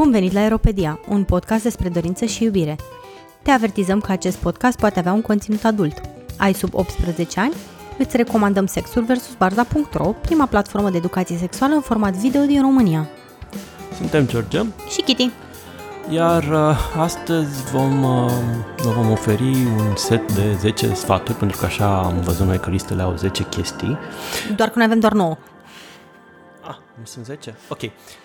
Bun venit la Aeropedia, un podcast despre dorință și iubire. Te avertizăm că acest podcast poate avea un conținut adult. Ai sub 18 ani? Îți recomandăm Sexul vs. Barda.ro, prima platformă de educație sexuală în format video din România. Suntem George Și Kitty. Iar uh, astăzi vom, uh, vă vom oferi un set de 10 sfaturi, pentru că așa am văzut noi că listele au 10 chestii. Doar că noi avem doar 9. Ah, nu sunt 10? Ok.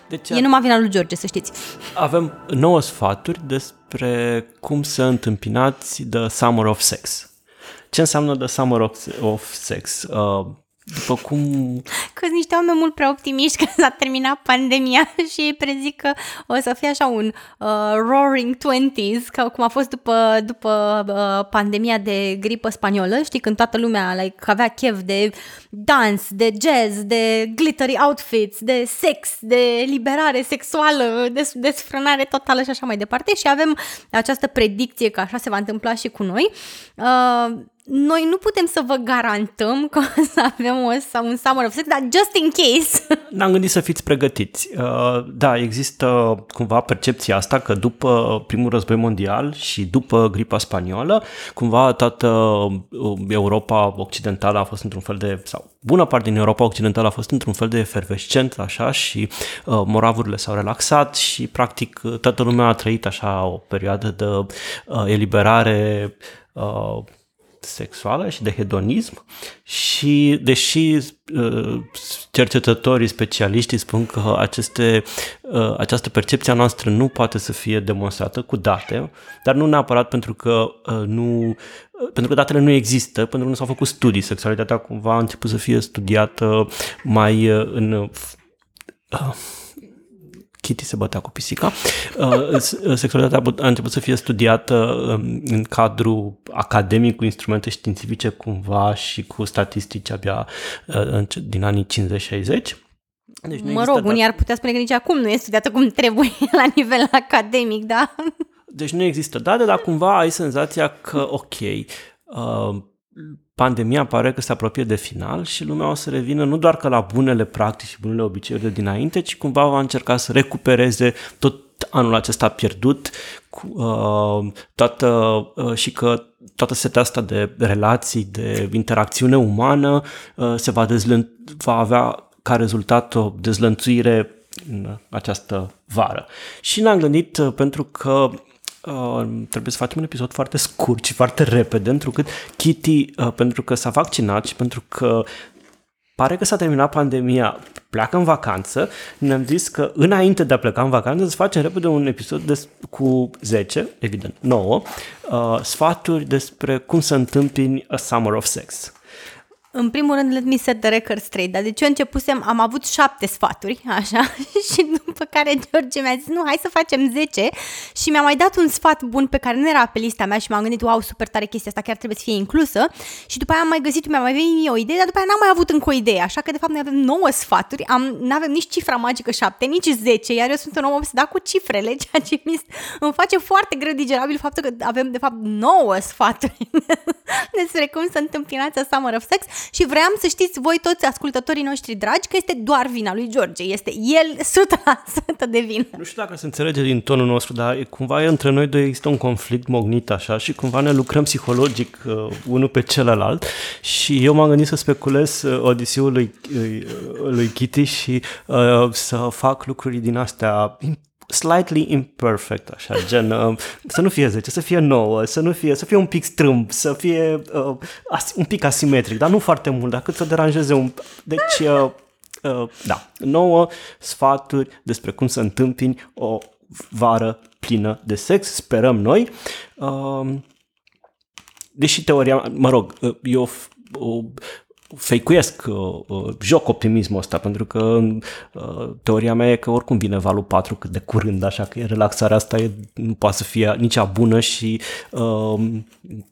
Deci E numai vina lui George, să știți. avem 9 sfaturi despre cum să întâmpinați The Summer of Sex. Ce înseamnă The Summer of, of Sex? Uh, după cum Că sunt niște oameni mult prea optimiști că s-a terminat pandemia și ei prezic că o să fie așa un uh, roaring twenties, ca cum a fost după, după uh, pandemia de gripă spaniolă, știi, când toată lumea like, avea chef de dans, de jazz, de glittery outfits, de sex, de liberare sexuală, de desfrânare totală și așa mai departe și avem această predicție că așa se va întâmpla și cu noi. Uh, noi nu putem să vă garantăm că o să avem o, sau un summer of sex, dar just in case. Ne-am gândit să fiți pregătiți. Uh, Da, există cumva percepția asta că după primul război mondial și după gripa spaniolă, cumva toată uh, Europa occidentală a fost într-un fel de, sau bună parte din Europa occidentală a fost într-un fel de efervescent, așa, și uh, moravurile s-au relaxat și practic toată lumea a trăit așa o perioadă de uh, eliberare uh, sexuală și de hedonism și deși uh, cercetătorii, specialiștii spun că aceste, uh, această percepție a noastră nu poate să fie demonstrată cu date, dar nu neapărat pentru că uh, nu uh, pentru că datele nu există, pentru că nu s-au făcut studii. Sexualitatea cumva a început să fie studiată mai uh, în uh, Kitty se bătea cu pisica. Uh, s- Sexualitatea a început să fie studiată um, în cadrul academic cu instrumente științifice cumva și cu statistici abia uh, înce- din anii 50-60. Deci nu mă există rog, date- unii ar putea spune că nici acum nu e studiată cum trebuie la nivel academic, da? Deci nu există date, dar cumva ai senzația că, ok, uh, pandemia pare că se apropie de final și lumea o să revină nu doar că la bunele practici și bunele obiceiuri de dinainte, ci cumva va încerca să recupereze tot anul acesta pierdut cu, uh, toată, uh, și că toată setea asta de relații, de interacțiune umană uh, se va, dezlân- va avea ca rezultat o dezlănțuire în această vară. Și ne-am gândit uh, pentru că Uh, trebuie să facem un episod foarte scurt și foarte repede, întrucât Kitty, uh, pentru că s-a vaccinat și pentru că pare că s-a terminat pandemia, pleacă în vacanță, ne-am zis că înainte de a pleca în vacanță să facem repede un episod des- cu 10, evident, 9, uh, sfaturi despre cum să întâmpini a summer of sex. În primul rând, let me set the record straight, dar deci eu începusem, am avut șapte sfaturi, așa, și după care George mi-a zis, nu, hai să facem 10 și mi-a mai dat un sfat bun pe care nu era pe lista mea și m-am gândit, wow, super tare chestia asta, chiar trebuie să fie inclusă. Și după aia am mai găsit, mi-a mai venit mie o idee, dar după aia n-am mai avut încă o idee, așa că de fapt noi avem 9 sfaturi, am, n-avem nici cifra magică 7, nici 10, iar eu sunt un om obsedat cu cifrele, ceea ce mi îmi face foarte greu digerabil faptul că avem de fapt 9 sfaturi despre cum să întâmpinați a Summer of Sex și vreau să știți voi toți ascultătorii noștri dragi că este doar vina lui George, este el 100% de vină. Nu știu dacă se înțelege din tonul nostru, dar e- cumva între noi doi există un conflict mognit așa și cumva ne lucrăm psihologic uh, unul pe celălalt și eu m-am gândit să speculez uh, odisiul lui, uh, lui Kitty și uh, să fac lucruri din astea im- slightly imperfect, așa, gen, uh, să nu fie 10, să fie 9, să nu fie, să fie un pic strâmb, să fie uh, as, un pic asimetric, dar nu foarte mult, dar cât să deranjeze un... Deci, uh, Uh, da, nouă sfaturi despre cum să întâmpini o vară plină de sex, sperăm noi. Uh, deși teoria, mă rog, uh, eu f- o fake-uiesc, uh, uh, joc optimismul ăsta, pentru că uh, teoria mea e că oricum vine valul 4 cât de curând, așa că relaxarea asta e, nu poate să fie nici ea bună și uh,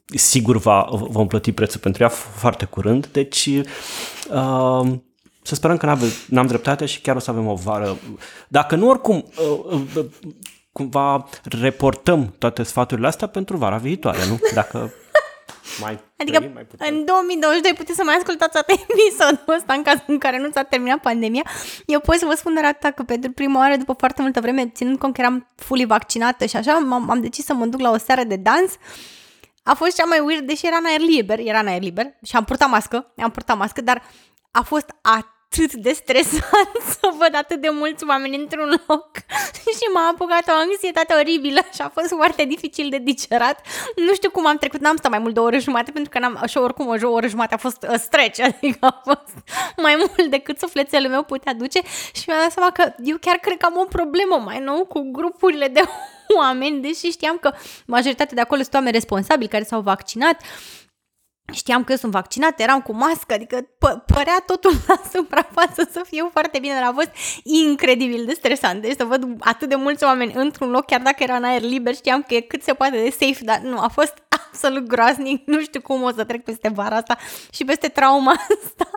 sigur va, vom plăti prețul pentru ea foarte curând, deci uh, să sperăm că n-ave, n-am dreptate și chiar o să avem o vară. Dacă nu, oricum, uh, uh, cumva reportăm toate sfaturile astea pentru vara viitoare, nu? Dacă Mai Adică trăim, mai putem. în 2022 puteți să mai ascultați toată episodul ăsta în cazul în care nu s-a terminat pandemia. Eu pot să vă spun de rata că pentru prima oară, după foarte multă vreme, ținând cont că eram fully vaccinată și așa, m-am, am decis să mă duc la o seară de dans. A fost cea mai weird, deși era în aer liber, era în aer liber și am purtat mască, am purtat mască, dar a fost atât de stresant să văd atât de mulți oameni într-un loc. Și m-a apucat o anxietate oribilă și a fost foarte dificil de digerat. Nu știu cum am trecut, n-am stat mai mult de o oră jumate pentru că n-am, și oricum o oră jumate a fost uh, stretch, adică a fost mai mult decât sufletelul meu putea duce. Și mi-am dat seama că eu chiar cred că am o problemă mai nou cu grupurile de oameni, deși știam că majoritatea de acolo sunt oameni responsabili care s-au vaccinat, Știam că eu sunt vaccinat, eram cu mască, adică p- părea totul la suprafață să fiu foarte bine, dar a fost incredibil de stresant. Deci să văd atât de mulți oameni într-un loc, chiar dacă era în aer liber, știam că e cât se poate de safe, dar nu, a fost absolut groaznic. Nu știu cum o să trec peste vara asta și peste trauma asta.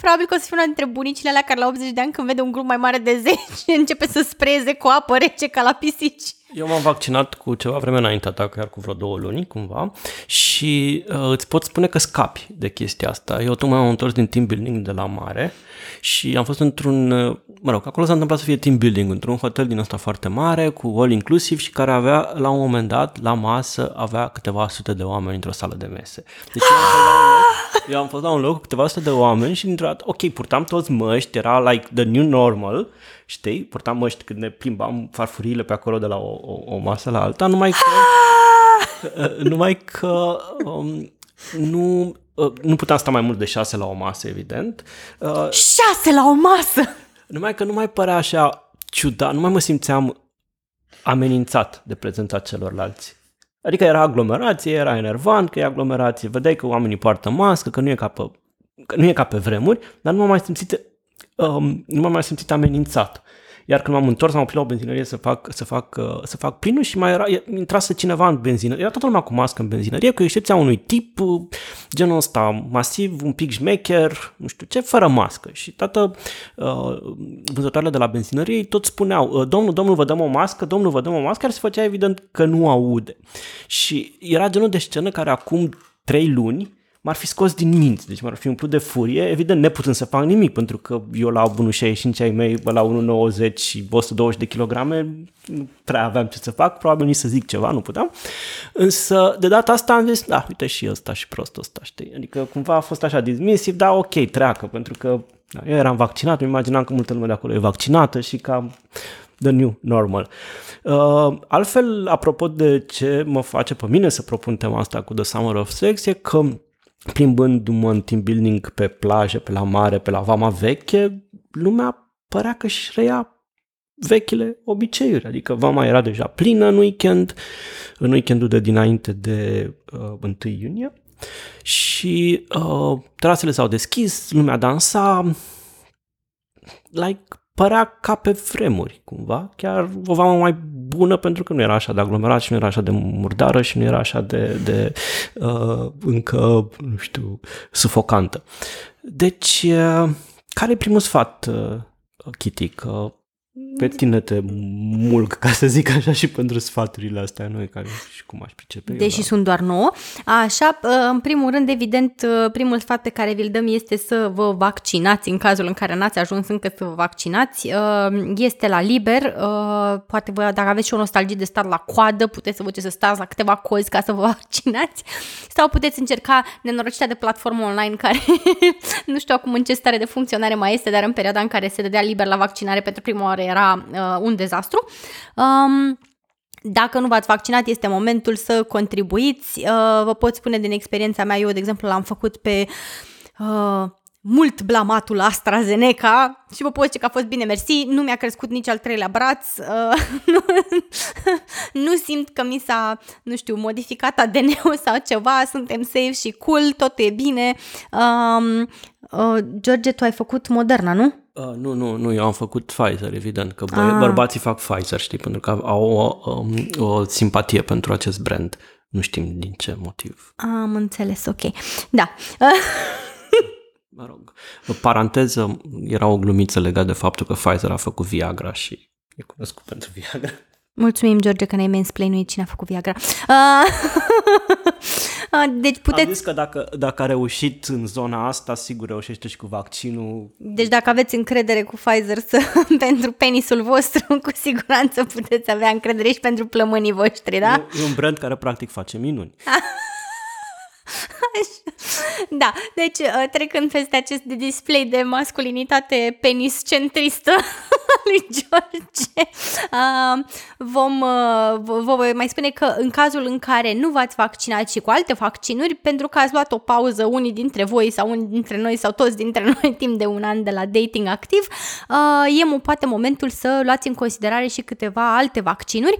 Probabil că o să fiu una dintre bunicile alea care la 80 de ani când vede un grup mai mare de 10 începe să spreze cu apă rece ca la pisici. Eu m-am vaccinat cu ceva vreme înaintea ta, chiar cu vreo două luni, cumva, și uh, îți pot spune că scapi de chestia asta. Eu tocmai am întors din team building de la mare și am fost într-un, uh, mă rog, acolo s-a întâmplat să fie team building, într-un hotel din ăsta foarte mare, cu all inclusiv și care avea, la un moment dat, la masă, avea câteva sute de oameni într-o sală de mese. Deci eu am fost la un loc, eu am fost la un loc cu câteva sute de oameni și dintr-o dată, ok, purtam toți măști, era like the new normal, știi, purtam măști când ne plimbam farfuriile pe acolo de la o, o, o masă la alta, numai că, uh, numai că um, nu, uh, nu puteam sta mai mult de șase la o masă, evident, uh, Șase la o masă! Numai că nu mai părea așa ciudat, nu mai mă simțeam amenințat de prezența celorlalți. Adică era aglomerație, era enervant că e aglomerație, vedeai că oamenii poartă mască, că nu e ca pe, că nu e ca pe vremuri, dar nu m-am mai simțit, um, nu m-am mai simțit amenințat. Iar când m-am întors, am oprit la o benzinărie să fac, să fac, uh, să fac plinul și mai era, intrase cineva în benzină. Era toată lumea cu mască în benzinărie, cu excepția unui tip, uh, genul ăsta, masiv, un pic șmecher, nu știu ce, fără mască. Și toată uh, vânzătoarele de la benzinărie tot spuneau, uh, domnul, domnul, vă dăm o mască, domnul, vă dăm o mască, care se făcea evident că nu aude. Și era genul de scenă care acum trei luni m-ar fi scos din minți, deci m-ar fi umplut de furie, evident neputând să fac nimic, pentru că eu la 1,65 ai mei, la 1,90 și 120 de kilograme, nu prea aveam ce să fac, probabil nici să zic ceva, nu puteam, însă de data asta am zis, da, uite și ăsta și prostul ăsta, știi, adică cumva a fost așa dismisiv, da, ok, treacă, pentru că da, eu eram vaccinat, îmi imaginam că multă lume de acolo e vaccinată și cam the new normal. Uh, altfel, apropo de ce mă face pe mine să propun tema asta cu The Summer of Sex, e că plimbându-mă în team building pe plajă, pe la mare, pe la vama veche, lumea părea că își reia vechile obiceiuri, adică vama era deja plină în weekend, în weekendul de dinainte de uh, 1 iunie. Și uh, terasele s-au deschis, lumea dansa, like, părea ca pe vremuri, cumva, chiar o vamă mai bună pentru că nu era așa de aglomerat și nu era așa de murdară și nu era așa de, de uh, încă, nu știu, sufocantă. Deci, uh, care e primul sfat, uh, Kitty? Că pe tine te mulg, ca să zic așa, și pentru sfaturile astea noi, care și cum aș pricepe eu, Deși da. sunt doar nouă. Așa, în primul rând, evident, primul sfat pe care vi-l dăm este să vă vaccinați în cazul în care n-ați ajuns încă să vă vaccinați. Este la liber, poate vă, dacă aveți și o nostalgie de stat la coadă, puteți să vă duceți să stați la câteva cozi ca să vă vaccinați sau puteți încerca nenorocirea de platformă online care nu știu acum în ce stare de funcționare mai este, dar în perioada în care se dădea liber la vaccinare pentru prima oară era uh, un dezastru. Um, dacă nu v-ați vaccinat, este momentul să contribuiți. Uh, vă pot spune din experiența mea, eu, de exemplu, l-am făcut pe uh, mult blamatul AstraZeneca și vă pot zice că a fost bine mersi, nu mi-a crescut nici al treilea braț, uh, nu, nu simt că mi s-a, nu știu, modificat ADN-ul sau ceva, suntem safe și cool, totul e bine. Um, uh, George, tu ai făcut Moderna, nu? Uh, nu, nu, nu, eu am făcut Pfizer, evident, că bă- Ah. bărbații fac Pfizer, știi, pentru că au o, um, o simpatie pentru acest brand. Nu știm din ce motiv. Am înțeles, ok. Da. Mă rog, o paranteză, era o glumiță legată de faptul că Pfizer a făcut Viagra și e cunoscut pentru Viagra. Mulțumim, George, că ne-ai mansplainuit cine a făcut Viagra. Uh, Deci puteți... Am zis că dacă, dacă a reușit în zona asta, sigur reușește și cu vaccinul. Deci dacă aveți încredere cu Pfizer să, pentru penisul vostru, cu siguranță puteți avea încredere și pentru plămânii voștri, da? E un brand care practic face minuni. Da, deci uh, trecând peste acest display de masculinitate peniscentristă lui George, uh, vom, uh, vă voi mai spune că în cazul în care nu v-ați vaccinat și cu alte vaccinuri, pentru că ați luat o pauză unii dintre voi sau unii dintre noi sau toți dintre noi timp de un an de la dating activ, e poate momentul să luați în considerare și câteva alte vaccinuri,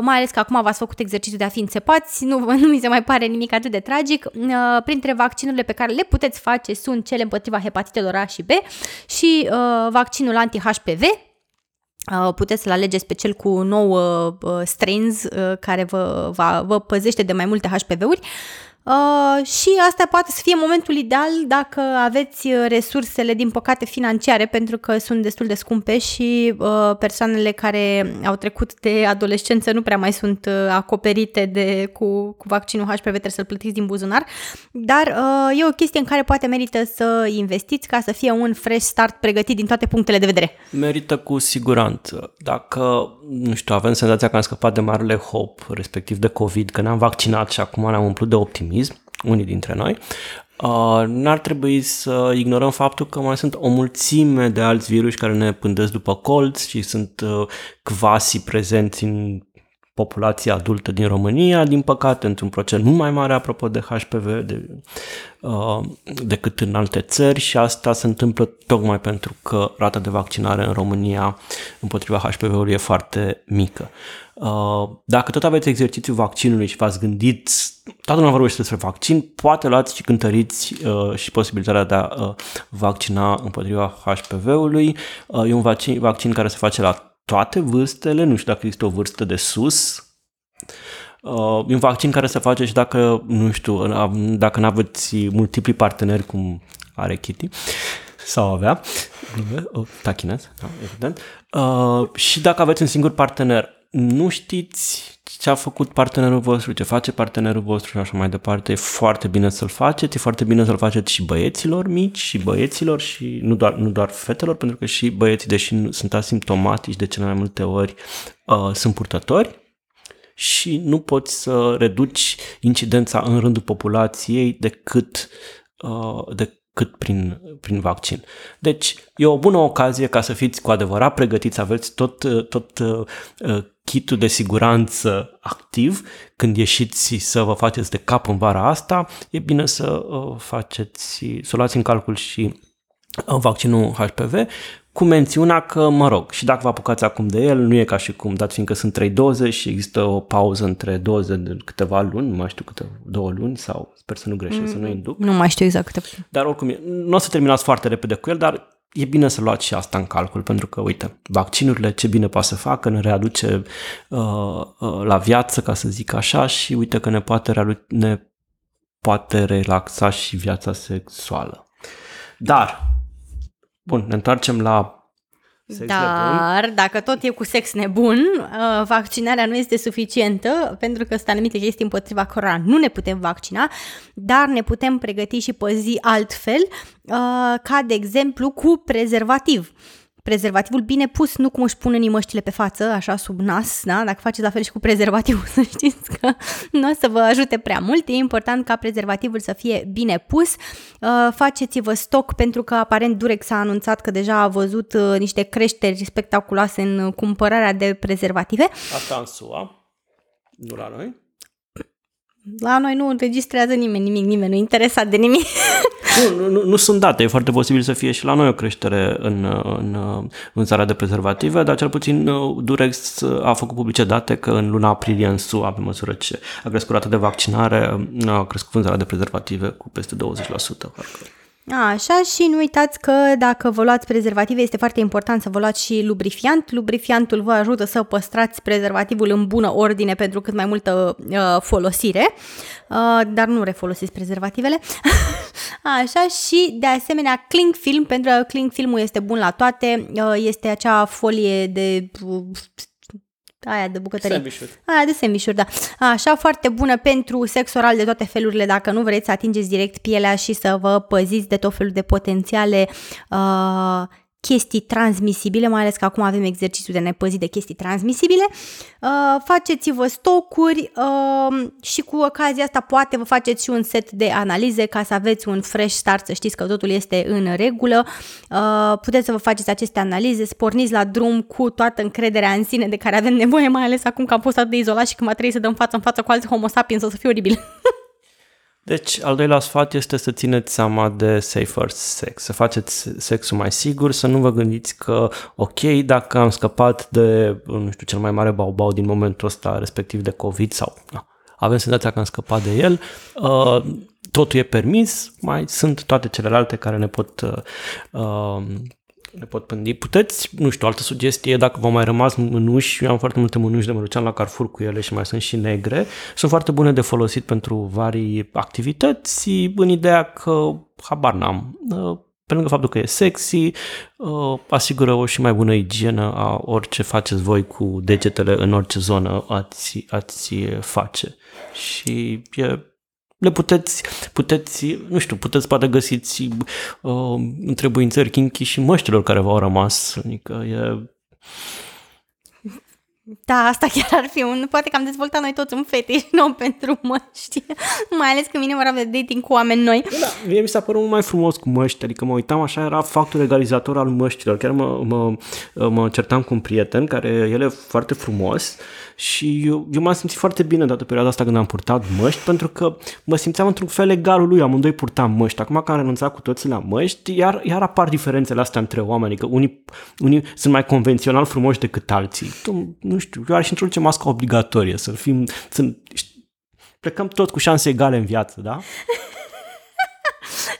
mai ales că acum v-ați făcut exercițiul de a fi înțepați, nu, nu mi se mai pare nimic atât de tragic. Printre vaccinurile pe care le puteți face sunt cele împotriva hepatitelor A și B și uh, vaccinul anti-HPV, uh, puteți să-l alegeți pe cel cu 9 uh, strains uh, care vă, va, vă păzește de mai multe HPV-uri. Uh, și asta poate să fie momentul ideal dacă aveți uh, resursele, din păcate, financiare, pentru că sunt destul de scumpe și uh, persoanele care au trecut de adolescență nu prea mai sunt uh, acoperite de, cu, cu vaccinul HPV, trebuie să-l plătiți din buzunar, dar uh, e o chestie în care poate merită să investiți ca să fie un fresh start pregătit din toate punctele de vedere. Merită cu siguranță. Dacă, nu știu, avem senzația că am scăpat de marele hop, respectiv de COVID, că ne-am vaccinat și acum ne-am umplut de optimism, optimism, unii dintre noi, uh, n-ar trebui să ignorăm faptul că mai sunt o mulțime de alți virus care ne pândesc după colț și sunt uh, quasi prezenți în populația adultă din România, din păcate, într-un procent mult mai mare apropo de HPV de, uh, decât în alte țări și asta se întâmplă tocmai pentru că rata de vaccinare în România împotriva HPV-ului e foarte mică. Uh, dacă tot aveți exercițiul vaccinului și v-ați gândit, toată lumea vorbește despre vaccin, poate luați și cântăriți uh, și posibilitatea de a uh, vaccina împotriva HPV-ului. Uh, e un vaccin, vaccin care se face la toate vârstele, nu știu dacă există o vârstă de sus. Uh, e un vaccin care se face și dacă, nu știu, dacă nu aveți multipli parteneri cum are Kitty sau avea, tachinez, da, evident, uh, și dacă aveți un singur partener, nu știți ce a făcut partenerul vostru, ce face partenerul vostru și așa mai departe, e foarte bine să-l faceți, e foarte bine să-l faceți și băieților mici și băieților și nu doar, nu doar fetelor, pentru că și băieții, deși nu sunt asimptomatici de cele mai multe ori, uh, sunt purtători și nu poți să reduci incidența în rândul populației decât, uh, de, cât prin, prin vaccin. Deci e o bună ocazie ca să fiți cu adevărat pregătiți, aveți tot, tot uh, kitul de siguranță activ când ieșiți să vă faceți de cap în vara asta, e bine să uh, faceți, să luați în calcul și uh, vaccinul HPV, cu mențiunea că, mă rog, și dacă vă apucați acum de el, nu e ca și cum, dat fiindcă sunt trei doze și există o pauză între doze de câteva luni, nu mai știu câte, două luni sau sper să nu greșesc, mm, să nu induc. Nu mai știu exact câte. Dar oricum, nu o să terminați foarte repede cu el, dar e bine să luați și asta în calcul, pentru că, uite, vaccinurile ce bine poate să facă, ne readuce uh, uh, la viață, ca să zic așa, și uite că ne poate, readuce, ne poate relaxa și viața sexuală. Dar, bun, ne întoarcem la Sex Dar nebun. dacă tot e cu sex nebun, uh, vaccinarea nu este suficientă pentru că sunt anumite chestii împotriva cărora nu ne putem vaccina, dar ne putem pregăti și păzi altfel, uh, ca de exemplu cu prezervativ prezervativul bine pus, nu cum își pun unii măștile pe față, așa sub nas, da? dacă faceți la fel și cu prezervativul, să știți că nu o să vă ajute prea mult. E important ca prezervativul să fie bine pus. Uh, faceți-vă stoc pentru că aparent Durex a anunțat că deja a văzut uh, niște creșteri spectaculoase în cumpărarea de prezervative. Asta în SUA, nu la noi. La noi nu înregistrează nimeni nimic, nimeni nu interesat de nimic. Nu, nu, nu sunt date, e foarte posibil să fie și la noi o creștere în, în vânzarea de prezervative, dar cel puțin uh, Durex a făcut publice date că în luna aprilie în SUA, pe măsură ce a crescut rata de vaccinare, a crescut vânzarea de prezervative cu peste 20%. Parcă. Așa și nu uitați că dacă vă luați prezervative este foarte important să vă luați și lubrifiant. Lubrifiantul vă ajută să păstrați prezervativul în bună ordine pentru cât mai multă uh, folosire, uh, dar nu refolosiți prezervativele. Așa și de asemenea cling film, pentru că cling filmul este bun la toate, uh, este acea folie de aia de bucătărie. Sandwich-uri. Aia de sandwich da. Așa, foarte bună pentru sex oral de toate felurile, dacă nu vreți să atingeți direct pielea și să vă păziți de tot felul de potențiale uh, chestii transmisibile, mai ales că acum avem exercițiul de nepăzit de chestii transmisibile, uh, faceți-vă stocuri uh, și cu ocazia asta poate vă faceți și un set de analize ca să aveți un fresh start, să știți că totul este în regulă. Uh, puteți să vă faceți aceste analize, să porniți la drum cu toată încrederea în sine de care avem nevoie, mai ales acum că am fost atât de izolat și că mă trebuie să dăm față în față cu alți homo sapiens, o să fie oribil. Deci, al doilea sfat este să țineți seama de safer sex, să faceți sexul mai sigur, să nu vă gândiți că, ok, dacă am scăpat de, nu știu, cel mai mare baubau din momentul ăsta, respectiv de COVID sau na, avem senzația că am scăpat de el, uh, totul e permis, mai sunt toate celelalte care ne pot uh, uh ne pot pândi. Puteți, nu știu, altă sugestie, dacă v-au mai rămas mânuși, eu am foarte multe mânuși de mărucean la Carrefour cu ele și mai sunt și negre, sunt foarte bune de folosit pentru varii activități, în ideea că habar n-am. Uh, pe lângă faptul că e sexy, uh, asigură o și mai bună igienă a orice faceți voi cu degetele în orice zonă ați, ați face. Și e le puteți, puteți, nu știu, puteți poate găsiți uh, întrebuințări kinky și măștilor care v-au rămas. Adică e... Da, asta chiar ar fi un... Poate că am dezvoltat noi toți un fetiș nou pentru măști. Mai ales când vine vorba de dating cu oameni noi. Da, mie mi s-a părut mult mai frumos cu măști. Adică mă uitam așa, era factul egalizator al măștilor. Chiar mă, mă, mă certam cu un prieten care el e foarte frumos și eu, eu m-am simțit foarte bine dată perioada asta când am purtat măști, pentru că mă simțeam într-un fel egalul lui, amândoi purtam măști. Acum că am renunțat cu toții la măști, iar, iar apar diferențele astea între oameni, adică unii, unii sunt mai convențional frumoși decât alții. Tu, nu știu, eu aș introduce masca obligatorie, să fim, să, plecăm tot cu șanse egale în viață, da?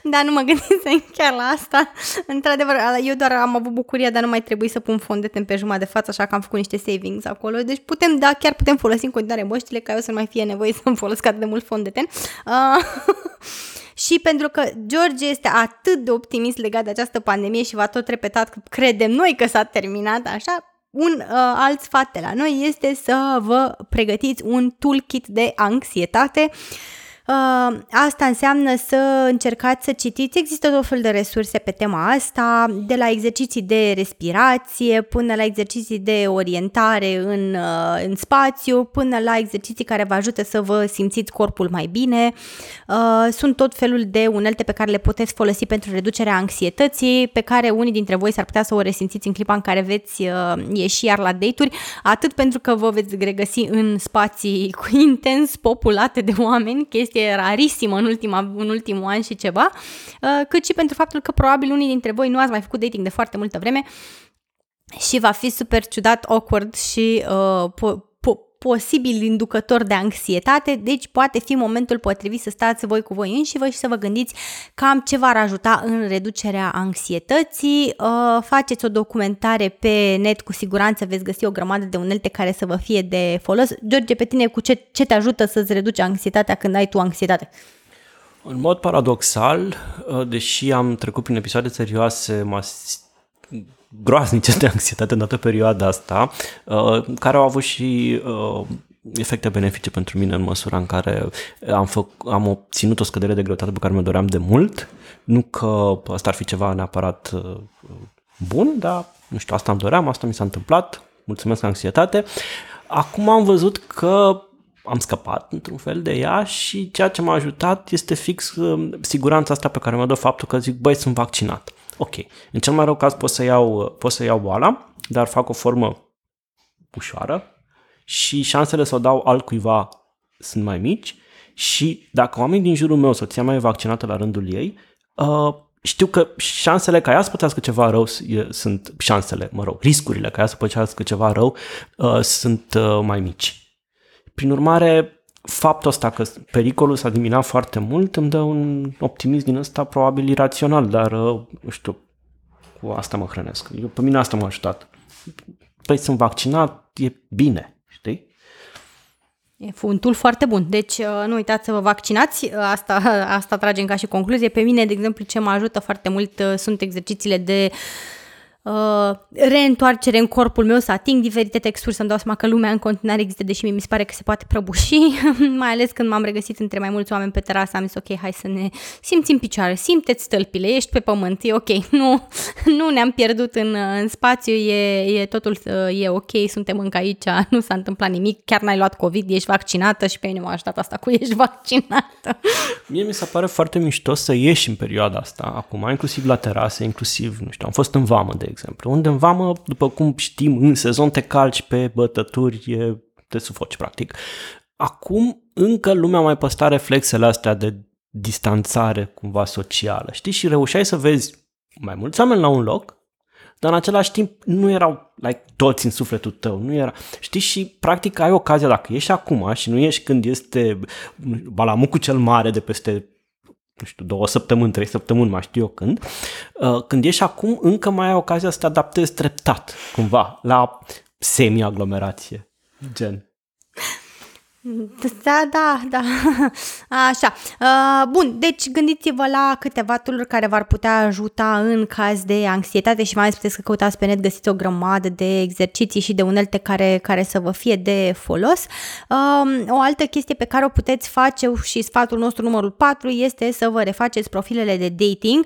Da, nu mă gândisem chiar la asta. Într-adevăr, eu doar am avut bucuria, dar nu mai trebuie să pun fondeten pe jumătate de față, așa că am făcut niște savings acolo. Deci putem, da, chiar putem folosi în continuare măștile, ca eu să nu mai fie nevoie să-mi folosesc atât de mult fondeten. Uh, și pentru că George este atât de optimist legat de această pandemie și v-a tot repetat că credem noi că s-a terminat, așa, un uh, alt sfat de la noi este să vă pregătiți un toolkit de anxietate. uh, Uh, asta înseamnă să încercați să citiți, există tot fel de resurse pe tema asta, de la exerciții de respirație până la exerciții de orientare în, uh, în spațiu, până la exerciții care vă ajută să vă simțiți corpul mai bine. Uh, sunt tot felul de unelte pe care le puteți folosi pentru reducerea anxietății, pe care unii dintre voi s-ar putea să o resimțiți în clipa în care veți ieși iar la date-uri, atât pentru că vă veți regăsi în spații cu intens populate de oameni, chestia chestie rarisimă în, ultima, în ultimul an și ceva, uh, cât și pentru faptul că probabil unii dintre voi nu ați mai făcut dating de foarte multă vreme și va fi super ciudat, awkward și uh, po- po- posibil inducător de anxietate, deci poate fi momentul potrivit să stați voi cu voi înși vă și să vă gândiți cam ce v-ar ajuta în reducerea anxietății. Uh, faceți o documentare pe net, cu siguranță veți găsi o grămadă de unelte care să vă fie de folos. George, pe tine cu ce, ce te ajută să-ți reduci anxietatea când ai tu anxietate? În mod paradoxal, uh, deși am trecut prin episoade serioase, m-a groaznice de anxietate în toată perioada asta, uh, care au avut și uh, efecte benefice pentru mine în măsura în care am, făc, am obținut o scădere de greutate pe care mi-o doream de mult. Nu că asta ar fi ceva neapărat uh, bun, dar nu știu, asta îmi doream, asta mi s-a întâmplat, mulțumesc anxietate. Acum am văzut că am scăpat într-un fel de ea și ceea ce m-a ajutat este fix siguranța asta pe care mi-o dă faptul că zic, băi, sunt vaccinat. Ok. În cel mai rău caz pot să iau, pot să iau boala, dar fac o formă ușoară și șansele să o dau altcuiva sunt mai mici și dacă oamenii din jurul meu, soția mea e vaccinată la rândul ei, uh, știu că șansele ca ea să pățească ceva rău sunt șansele, mă rog, riscurile ca ea să pățească ceva rău uh, sunt uh, mai mici. Prin urmare, faptul ăsta că pericolul s-a diminuat foarte mult îmi dă un optimism din ăsta probabil irațional, dar uh, nu știu, cu asta mă hrănesc. Eu, pe mine asta m-a ajutat. Păi sunt vaccinat, e bine, știi? E un tool foarte bun. Deci uh, nu uitați să vă vaccinați. Uh, asta, asta tragem ca și concluzie. Pe mine, de exemplu, ce mă ajută foarte mult sunt exercițiile de uh, reîntoarcere în corpul meu, să ating diferite texturi, să-mi dau seama că lumea în continuare există, deși mi se pare că se poate prăbuși, mai ales când m-am regăsit între mai mulți oameni pe terasă, am zis ok, hai să ne simțim picioare, simteți stălpile, ești pe pământ, e ok, nu, nu ne-am pierdut în, în spațiu, e, e totul uh, e ok, suntem încă aici, nu s-a întâmplat nimic, chiar n-ai luat COVID, ești vaccinată și pe mine m-a ajutat asta cu ești vaccinată. Mie mi se pare foarte mișto să ieși în perioada asta, acum, inclusiv la terase, inclusiv, nu știu, am fost în vamă, de exemplu, unde în vamă, după cum știm, în sezon te calci pe bătături, e, te sufoci, practic. Acum încă lumea mai păstra reflexele astea de distanțare cumva socială, știi? Și reușeai să vezi mai mulți oameni la un loc, dar în același timp nu erau like, toți în sufletul tău, nu era, știi, și practic ai ocazia, dacă ești acum și nu ești când este balamucul cel mare de peste nu știu, două săptămâni, trei săptămâni, mai știu eu când, uh, când ești acum, încă mai ai ocazia să te adaptezi treptat, cumva, la semi-aglomerație, gen. Da, da, da. Așa. Uh, bun, deci gândiți-vă la câteva tool care v-ar putea ajuta în caz de anxietate și mai ales puteți că căutați pe net, găsiți o grămadă de exerciții și de unelte care, care să vă fie de folos. Uh, o altă chestie pe care o puteți face și sfatul nostru numărul 4 este să vă refaceți profilele de dating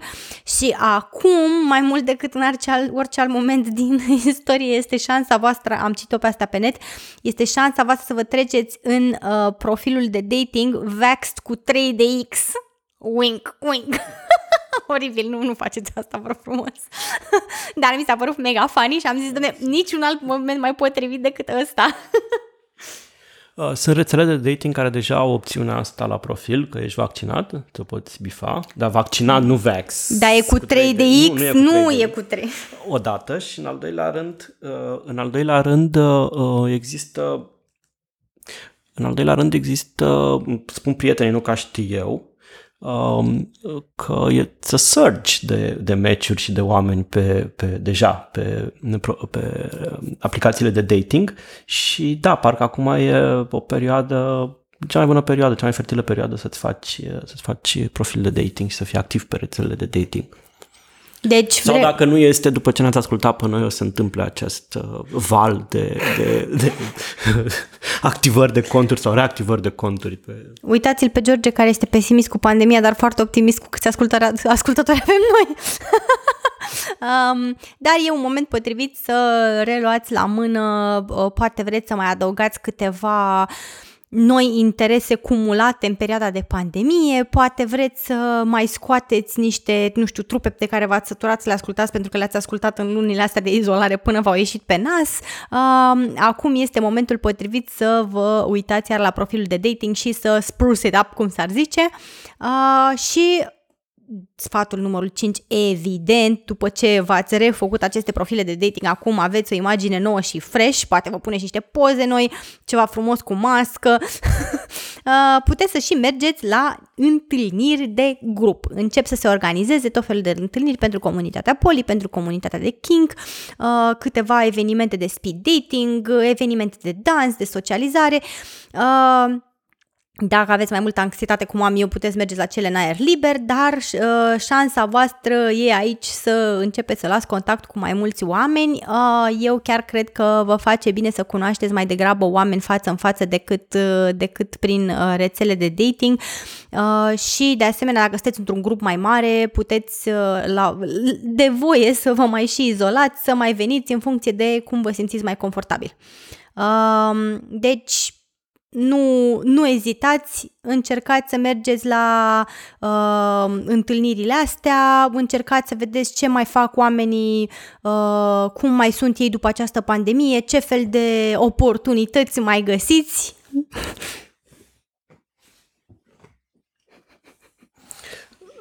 și acum, mai mult decât în orice alt, orice alt moment din istorie, este șansa voastră, am citit-o pe asta pe net, este șansa voastră să vă treceți în uh, profilul de dating Vaxed cu 3 de X. Wink, wink. Oribil, nu, nu faceți asta, vă frumos. Dar mi s-a părut mega funny și am zis, domne, niciun alt moment mai potrivit decât ăsta. Uh, sunt rețele de dating care deja au opțiunea asta la profil, că ești vaccinat, te poți bifa, dar vaccinat nu vax. Da, e cu, cu 3 de X, nu, nu e cu 3. O dată și în al doilea rând, uh, în al doilea rând uh, există în al doilea rând există, spun prietenii, nu ca știu eu, um, că e a surge de, de meciuri și de oameni pe, pe deja pe, pe aplicațiile de dating și da, parcă acum e o perioadă cea mai bună perioadă, cea mai fertilă perioadă să-ți faci, să-ți faci profil de dating și să fii activ pe rețelele de dating. Deci, Sau vre... dacă nu este, după ce ne-ați ascultat pe noi, o să se întâmple acest uh, val de, de, de activări de conturi sau reactivări de conturi. Pe... Uitați-l pe George care este pesimist cu pandemia, dar foarte optimist cu câți ascultători avem noi. um, dar e un moment potrivit să reluați la mână, uh, poate vreți să mai adăugați câteva uh, noi interese cumulate în perioada de pandemie, poate vreți să mai scoateți niște, nu știu, trupe pe care v-ați săturat să le ascultați pentru că le-ați ascultat în lunile astea de izolare până v-au ieșit pe nas. Acum este momentul potrivit să vă uitați iar la profilul de dating și să spruce it up, cum s-ar zice. Și sfatul numărul 5, evident, după ce v-ați refăcut aceste profile de dating, acum aveți o imagine nouă și fresh, poate vă puneți niște poze noi, ceva frumos cu mască, uh, puteți să și mergeți la întâlniri de grup. Încep să se organizeze tot felul de întâlniri pentru comunitatea poli, pentru comunitatea de king, uh, câteva evenimente de speed dating, evenimente de dans, de socializare, uh, dacă aveți mai multă anxietate cum am eu, puteți merge la cele în aer liber, dar uh, șansa voastră e aici să începeți să las contact cu mai mulți oameni. Uh, eu chiar cred că vă face bine să cunoașteți mai degrabă oameni față în față decât, uh, decât prin uh, rețele de dating uh, și de asemenea dacă sunteți într-un grup mai mare puteți uh, la, de voie să vă mai și izolați, să mai veniți în funcție de cum vă simțiți mai confortabil. Uh, deci nu, nu ezitați, încercați să mergeți la uh, întâlnirile astea, încercați să vedeți ce mai fac oamenii, uh, cum mai sunt ei după această pandemie, ce fel de oportunități mai găsiți.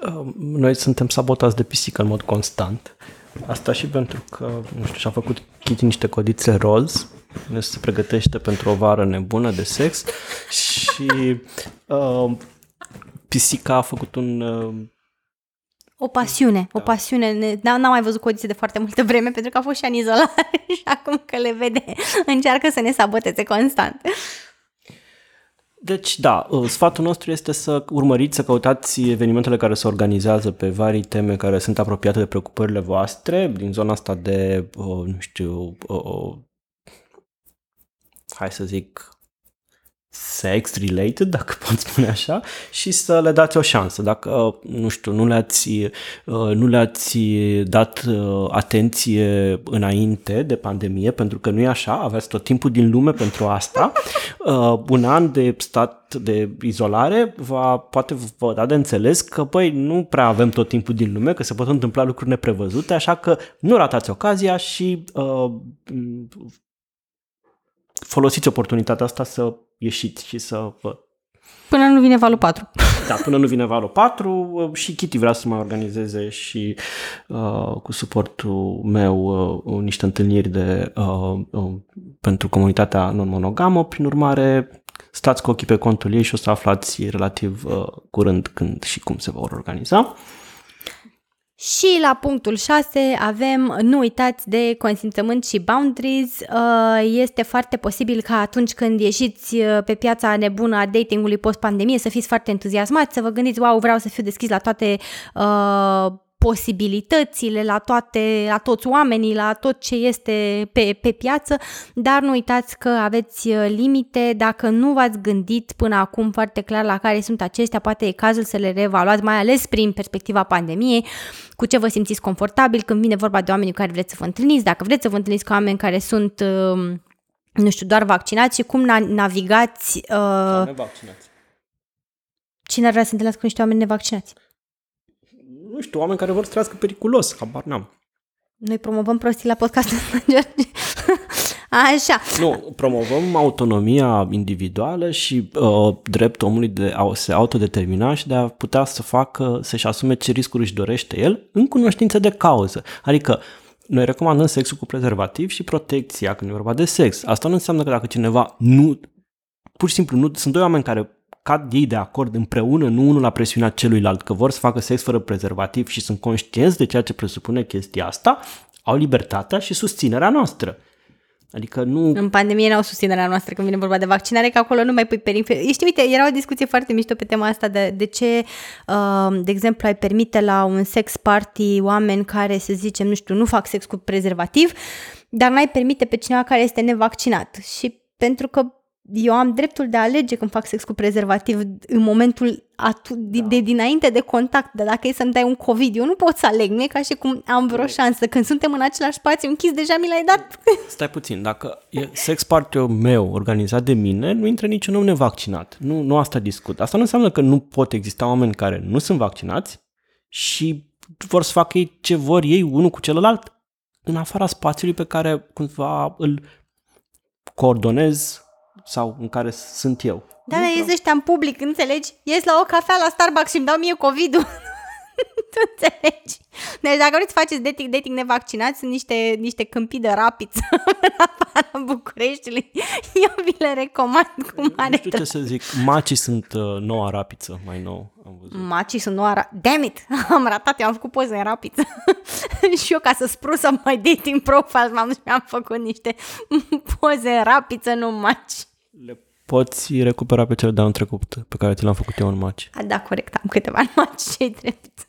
Um, noi suntem sabotați de pisică în mod constant. Asta și pentru că, nu știu, și-a făcut Kitty niște codițe roz se pregătește pentru o vară nebună de sex și uh, pisica a făcut un... Uh, o pasiune, da. o pasiune. N-am mai văzut codițe de foarte multă vreme pentru că a fost și în izolare și acum că le vede încearcă să ne saboteze constant. Deci, da, uh, sfatul nostru este să urmăriți, să căutați evenimentele care se organizează pe vari teme care sunt apropiate de preocupările voastre, din zona asta de, uh, nu știu, uh, hai să zic, sex-related, dacă pot spune așa, și să le dați o șansă. Dacă, nu știu, nu le-ați, uh, nu le-ați dat uh, atenție înainte de pandemie, pentru că nu e așa, aveți tot timpul din lume pentru asta, uh, un an de stat de izolare va, poate vă da de înțeles că, băi, nu prea avem tot timpul din lume, că se pot întâmpla lucruri neprevăzute, așa că nu ratați ocazia și uh, folosiți oportunitatea asta să ieșiți și să vă... Până nu vine valul 4. Da, până nu vine valul 4 uh, și Kitty vrea să mai organizeze și uh, cu suportul meu uh, niște întâlniri de, uh, uh, pentru comunitatea non-monogamă. Prin urmare, stați cu ochii pe contul ei și o să aflați relativ uh, curând când și cum se vor organiza. Și la punctul 6 avem, nu uitați de consimțământ și boundaries. Uh, este foarte posibil ca atunci când ieșiți uh, pe piața nebună a datingului post-pandemie să fiți foarte entuziasmați, să vă gândiți, wow, vreau să fiu deschis la toate uh, posibilitățile, la, toate, la toți oamenii, la tot ce este pe, pe piață, dar nu uitați că aveți uh, limite, dacă nu v-ați gândit până acum foarte clar la care sunt acestea, poate e cazul să le reevaluați, mai ales prin perspectiva pandemiei, cu ce vă simțiți confortabil când vine vorba de oameni cu care vreți să vă întâlniți, dacă vreți să vă întâlniți cu oameni care sunt, uh, nu știu, doar vaccinați și cum navigați... Uh, nevaccinați. Cine ar vrea să întâlnească cu niște oameni nevaccinați? Nu știu, oameni care vor să trăiască periculos, habar n-am. Noi promovăm prostii la podcastul George. Așa. Nu, promovăm autonomia individuală și uh, dreptul omului de a se autodetermina și de a putea să facă, să-și asume ce riscuri își dorește el în cunoștință de cauză. Adică, noi recomandăm sexul cu prezervativ și protecția când e vorba de sex. Asta nu înseamnă că dacă cineva nu, pur și simplu, nu, sunt doi oameni care cad ei de acord împreună, nu unul la presiunea celuilalt, că vor să facă sex fără prezervativ și sunt conștienți de ceea ce presupune chestia asta, au libertatea și susținerea noastră. Adică nu... În pandemie n-au susținerea noastră când vine vorba de vaccinare, că acolo nu mai pui perifer. Ești, uite, era o discuție foarte mișto pe tema asta de, de ce, uh, de exemplu, ai permite la un sex party oameni care, să zicem, nu știu, nu fac sex cu prezervativ, dar n-ai permite pe cineva care este nevaccinat. Și pentru că eu am dreptul de a alege când fac sex cu prezervativ în momentul atu- da. de, de dinainte de contact, dar dacă e să-mi dai un COVID, eu nu pot să aleg, nu e ca și cum am vreo șansă. Când suntem în același spațiu închis, deja mi l-ai dat. Stai puțin, dacă e sex party meu organizat de mine, nu intră niciun om nevaccinat. Nu, nu asta discut. Asta nu înseamnă că nu pot exista oameni care nu sunt vaccinați și vor să facă ei ce vor ei unul cu celălalt în afara spațiului pe care cumva îl coordonez sau în care sunt eu. Da, dar ies ăștia în public, înțelegi? Ies la o cafea la Starbucks și îmi dau mie COVID-ul. tu înțelegi? Deci dacă vreți să faceți dating, dating nevaccinați, sunt niște, niște câmpii de rapiță în afara Bucureștiului. Eu vi le recomand cu mare Nu știu ce să zic, macii sunt uh, noua rapiță, mai nou. Am văzut. Macii sunt noua ra- Damn it! Am ratat, eu am făcut poze în rapiță. și eu ca să sprusă mai dating profile m-am și am făcut niște poze în rapiță, nu maci le poți recupera pe cele de anul trecut pe care ți le-am făcut eu în match. A, da, corect, am câteva în match, ce drept.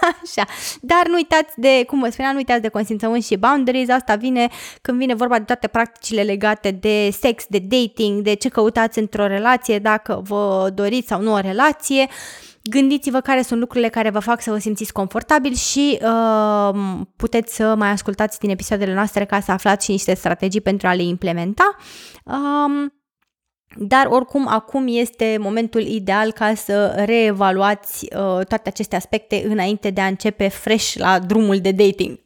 Așa. Dar nu uitați de, cum vă spuneam, nu uitați de consimțământ și boundaries. Asta vine când vine vorba de toate practicile legate de sex, de dating, de ce căutați într-o relație, dacă vă doriți sau nu o relație. Gândiți-vă care sunt lucrurile care vă fac să vă simțiți confortabil și uh, puteți să mai ascultați din episoadele noastre ca să aflați și niște strategii pentru a le implementa. Uh, dar oricum acum este momentul ideal ca să reevaluați uh, toate aceste aspecte înainte de a începe fresh la drumul de dating.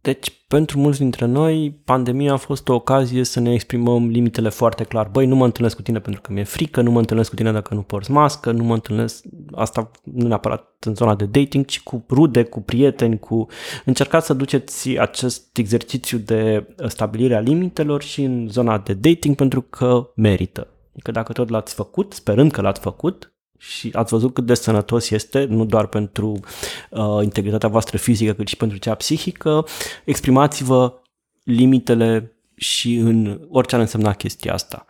Deci, pentru mulți dintre noi, pandemia a fost o ocazie să ne exprimăm limitele foarte clar. Băi, nu mă întâlnesc cu tine pentru că mi-e frică, nu mă întâlnesc cu tine dacă nu porți mască, nu mă întâlnesc, asta nu neapărat în zona de dating, ci cu rude, cu prieteni, cu... Încercați să duceți acest exercițiu de stabilire a limitelor și în zona de dating pentru că merită. Că dacă tot l-ați făcut, sperând că l-ați făcut, și ați văzut cât de sănătos este, nu doar pentru uh, integritatea voastră fizică, cât și pentru cea psihică, exprimați-vă limitele și în orice ar însemna chestia asta.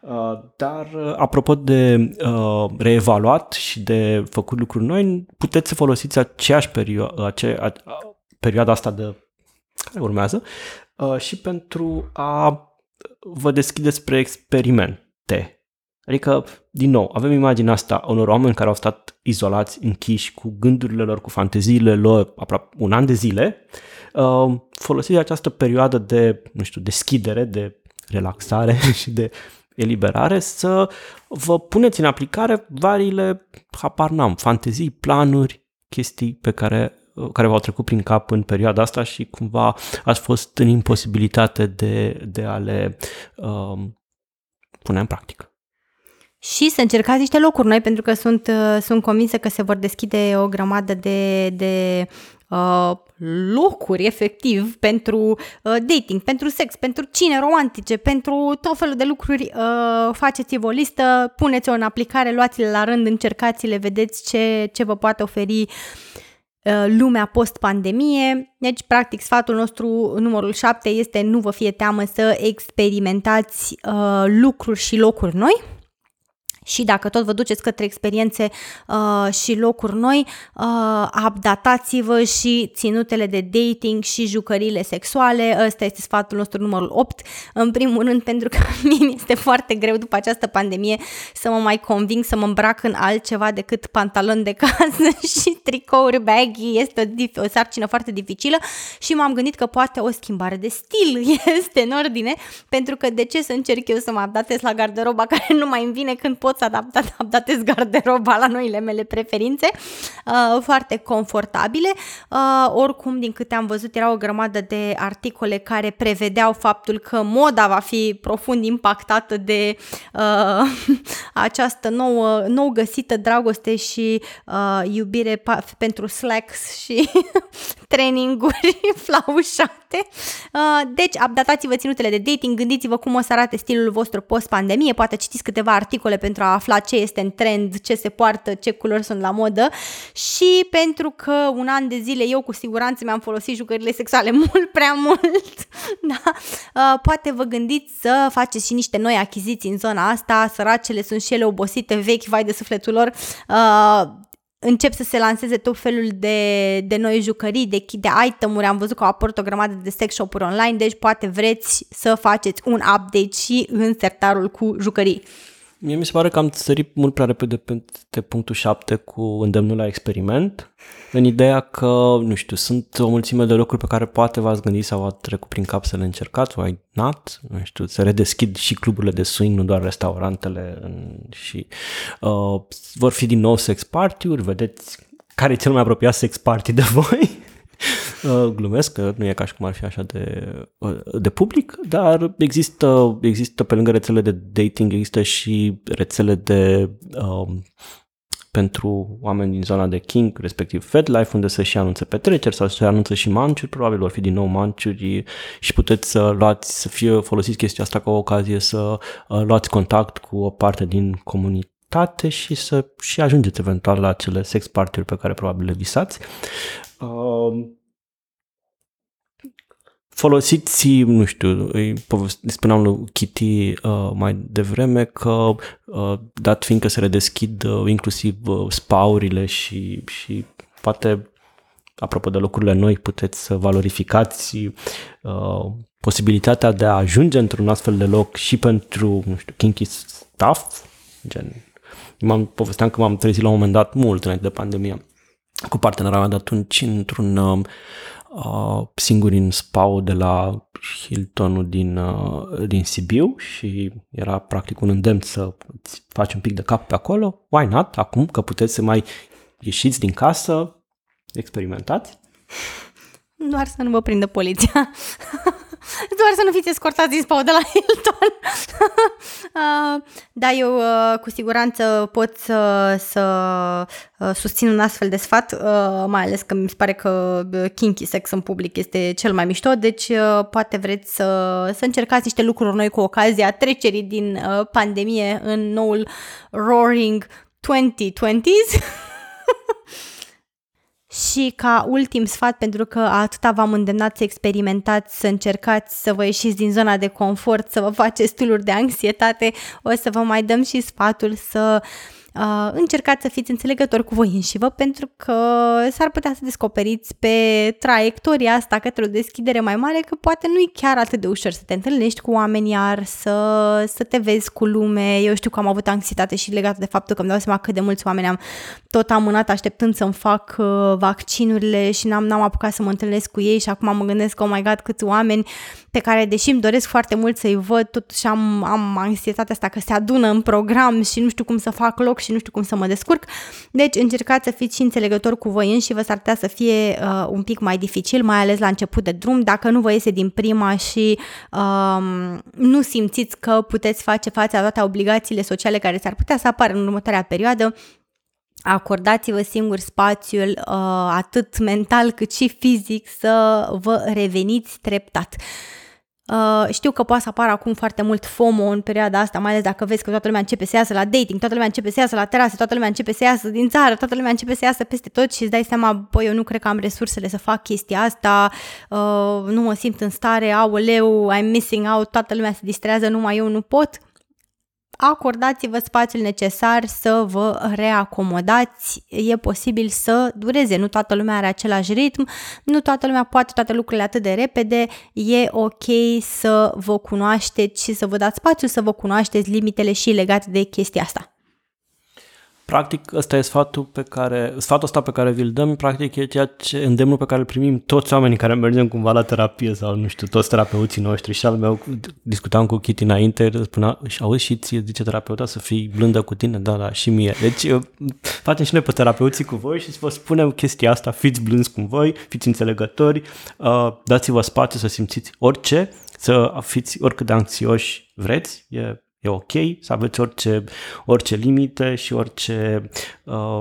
Uh, dar, uh, apropo de uh, reevaluat și de făcut lucruri noi, puteți să folosiți aceeași perioadă, acea, perioada asta de care urmează și pentru a vă deschide spre experimente. Adică, din nou, avem imaginea asta unor oameni care au stat izolați, închiși, cu gândurile lor, cu fanteziile lor, aproape un an de zile. Folosiți această perioadă de, nu știu, deschidere, de relaxare și de eliberare să vă puneți în aplicare variile, habar n-am, fantezii, planuri, chestii pe care, care v-au trecut prin cap în perioada asta și cumva ați fost în imposibilitate de, de a le um, pune în practică și să încercați niște locuri noi, pentru că sunt, sunt convinsă că se vor deschide o grămadă de, de uh, locuri efectiv pentru uh, dating, pentru sex, pentru cine romantice, pentru tot felul de lucruri. Uh, faceți-vă o listă, puneți-o în aplicare, luați-le la rând, încercați-le, vedeți ce, ce vă poate oferi uh, lumea post-pandemie. Deci, practic, sfatul nostru numărul 7 este nu vă fie teamă să experimentați uh, lucruri și locuri noi și dacă tot vă duceți către experiențe uh, și locuri noi, uh, updatați-vă și ținutele de dating și jucările sexuale. Ăsta este sfatul nostru numărul 8. În primul rând, pentru că mie este foarte greu după această pandemie să mă mai conving să mă îmbrac în altceva decât pantaloni de casă și tricouri baggy. Este o, o sarcină foarte dificilă și m-am gândit că poate o schimbare de stil este în ordine, pentru că de ce să încerc eu să mă adaptez la garderoba care nu mai îmi vine când pot să adaptat, adaptez garderoba la noile mele preferințe, uh, foarte confortabile. Uh, oricum, din câte am văzut, era o grămadă de articole care prevedeau faptul că moda va fi profund impactată de uh, această nouă, nou găsită dragoste și uh, iubire pa- pentru slacks și traininguri flaușate. Uh, deci, updatați-vă ținutele de dating, gândiți-vă cum o să arate stilul vostru post-pandemie, poate citiți câteva articole pentru a afla ce este în trend, ce se poartă, ce culori sunt la modă și pentru că un an de zile eu cu siguranță mi-am folosit jucările sexuale mult prea mult, da? Uh, poate vă gândiți să faceți și niște noi achiziții în zona asta, săracele sunt și ele obosite, vechi, vai de sufletul lor, uh, încep să se lanseze tot felul de, de noi jucării, de, de item-uri, am văzut că au apărut o grămadă de sex shop-uri online, deci poate vreți să faceți un update și în sertarul cu jucării. Mie mi se pare că am sărit mult prea repede pe punctul 7 cu îndemnul la experiment, în ideea că, nu știu, sunt o mulțime de lucruri pe care poate v-ați gândit sau v-ați trecut prin cap să le încercați, why not? Nu știu, se redeschid și cluburile de swing, nu doar restaurantele și uh, vor fi din nou sex party-uri, vedeți care e cel mai apropiat sex party de voi Uh, glumesc că nu e ca și cum ar fi așa de, uh, de public, dar există, există pe lângă rețele de dating, există și rețele de um, pentru oameni din zona de King, respectiv FedLife, unde se și anunță petreceri sau se anunță și manciuri, probabil vor fi din nou manciuri și puteți să luați, să fie folosiți chestia asta ca o ocazie să uh, luați contact cu o parte din comunitate și să și ajungeți eventual la acele sex party pe care probabil le visați. Uh, folosiți, nu știu, îi spuneam lui Kitty uh, mai devreme că uh, dat fiindcă se redeschid uh, inclusiv uh, spaurile și, și poate apropo de locurile noi, puteți să valorificați uh, posibilitatea de a ajunge într-un astfel de loc și pentru, nu știu, kinky stuff, gen, m-am povesteam că m-am trezit la un moment dat mult înainte de pandemie cu partenera mea de atunci într-un uh, uh, singuri în spau de la Hiltonul din, uh, din Sibiu și era practic un îndemn să faci un pic de cap pe acolo. Why not? Acum că puteți să mai ieșiți din casă, experimentați. Doar să nu vă prindă poliția. Doar să nu fiți escortați din spau de la Hilton. uh, da, eu uh, cu siguranță pot să, să uh, susțin un astfel de sfat, uh, mai ales că mi se pare că uh, kinky sex în public este cel mai mișto, deci uh, poate vreți să, să încercați niște lucruri noi cu ocazia trecerii din uh, pandemie în noul Roaring 2020s. Și ca ultim sfat, pentru că atâta v-am îndemnat să experimentați, să încercați să vă ieșiți din zona de confort, să vă faceți stuluri de anxietate, o să vă mai dăm și sfatul să uh, uh, încercați să fiți înțelegători cu voi înșivă pentru că s-ar putea să descoperiți pe traiectoria asta către o deschidere mai mare că poate nu e chiar atât de ușor să te întâlnești cu oameni iar, să, să te vezi cu lume. Eu știu că am avut anxietate și legată de faptul că îmi dau seama cât de mulți oameni am tot amânat așteptând să-mi fac uh, vaccinurile și n-am, n-am apucat să mă întâlnesc cu ei și acum mă gândesc, oh my god, câți oameni pe care, deși îmi doresc foarte mult să-i văd, totuși am, am anxietatea asta că se adună în program și nu știu cum să fac loc și nu știu cum să mă descurc. Deci încercați să fiți și înțelegători cu voi înși vă s-ar putea să fie uh, un pic mai dificil, mai ales la început de drum, dacă nu vă iese din prima și uh, nu simțiți că puteți face față la toate obligațiile sociale care s-ar putea să apară în următoarea perioadă, acordați-vă singur spațiul uh, atât mental cât și fizic să vă reveniți treptat. Uh, știu că poate să apară acum foarte mult FOMO în perioada asta, mai ales dacă vezi că toată lumea începe să iasă la dating, toată lumea începe să iasă la terase, toată lumea începe să iasă din țară, toată lumea începe să iasă peste tot și îți dai seama, băi, eu nu cred că am resursele să fac chestia asta, uh, nu mă simt în stare, aoleu, I'm missing out, toată lumea se distrează, numai eu nu pot acordați-vă spațiul necesar să vă reacomodați. E posibil să dureze, nu toată lumea are același ritm, nu toată lumea poate toate lucrurile atât de repede. E ok să vă cunoașteți și să vă dați spațiu să vă cunoașteți limitele și legate de chestia asta. Practic, ăsta e sfatul pe care, sfatul ăsta pe care vi-l dăm, practic e ceea ce îndemnul pe care îl primim toți oamenii care mergem cumva la terapie sau, nu știu, toți terapeuții noștri. Și al meu, discutam cu Kitty înainte, spunea, și auzi și ție, zice terapeuta, să fii blândă cu tine, da, da, și mie. Deci, facem și noi pe terapeuții cu voi și vă spunem chestia asta, fiți blânzi cu voi, fiți înțelegători, uh, dați-vă spațiu să simțiți orice, să fiți oricât de anxioși vreți, e E ok să aveți orice, orice limite și orice... Uh,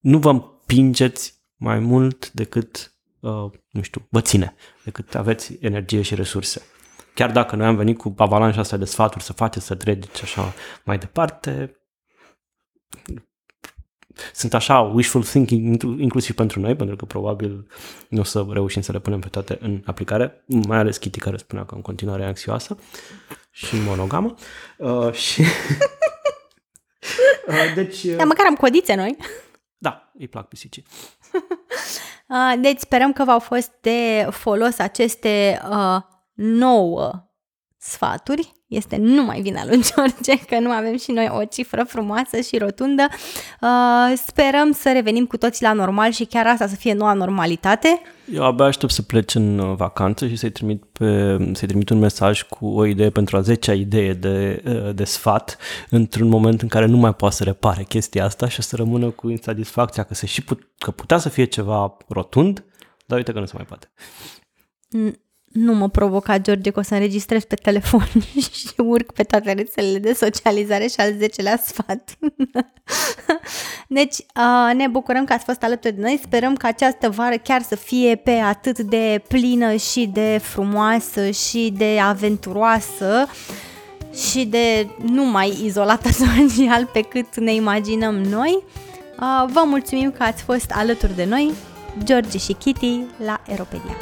nu vă împingeți mai mult decât, uh, nu știu, vă ține, decât aveți energie și resurse. Chiar dacă noi am venit cu avalanșa asta de sfaturi să faceți, să treceți și așa mai departe, sunt așa wishful thinking inclusiv pentru noi, pentru că probabil nu o să reușim să le punem pe toate în aplicare, mai ales Kitty care spunea că în continuare e anxioasă și monogamă. Uh, și... uh, deci... Uh... Dar măcar am codițe noi. Da, îi plac pisicii. uh, deci sperăm că v-au fost de folos aceste uh, nouă sfaturi este numai vina lui George că nu avem și noi o cifră frumoasă și rotundă. Uh, sperăm să revenim cu toții la normal și chiar asta să fie noua normalitate. Eu abia aștept să plec în uh, vacanță și să-i trimit, pe, să-i trimit un mesaj cu o idee pentru a 10-a idee de, uh, de sfat într-un moment în care nu mai poate să repare chestia asta și să rămână cu insatisfacția că, se și put, că putea să fie ceva rotund, dar uite că nu se mai poate nu mă provoca, George, că o să înregistrez pe telefon și urc pe toate rețelele de socializare și al 10-lea sfat. deci, ne bucurăm că ați fost alături de noi, sperăm că această vară chiar să fie pe atât de plină și de frumoasă și de aventuroasă și de nu mai izolată social pe cât ne imaginăm noi. Vă mulțumim că ați fost alături de noi, George și Kitty, la Aeropedia.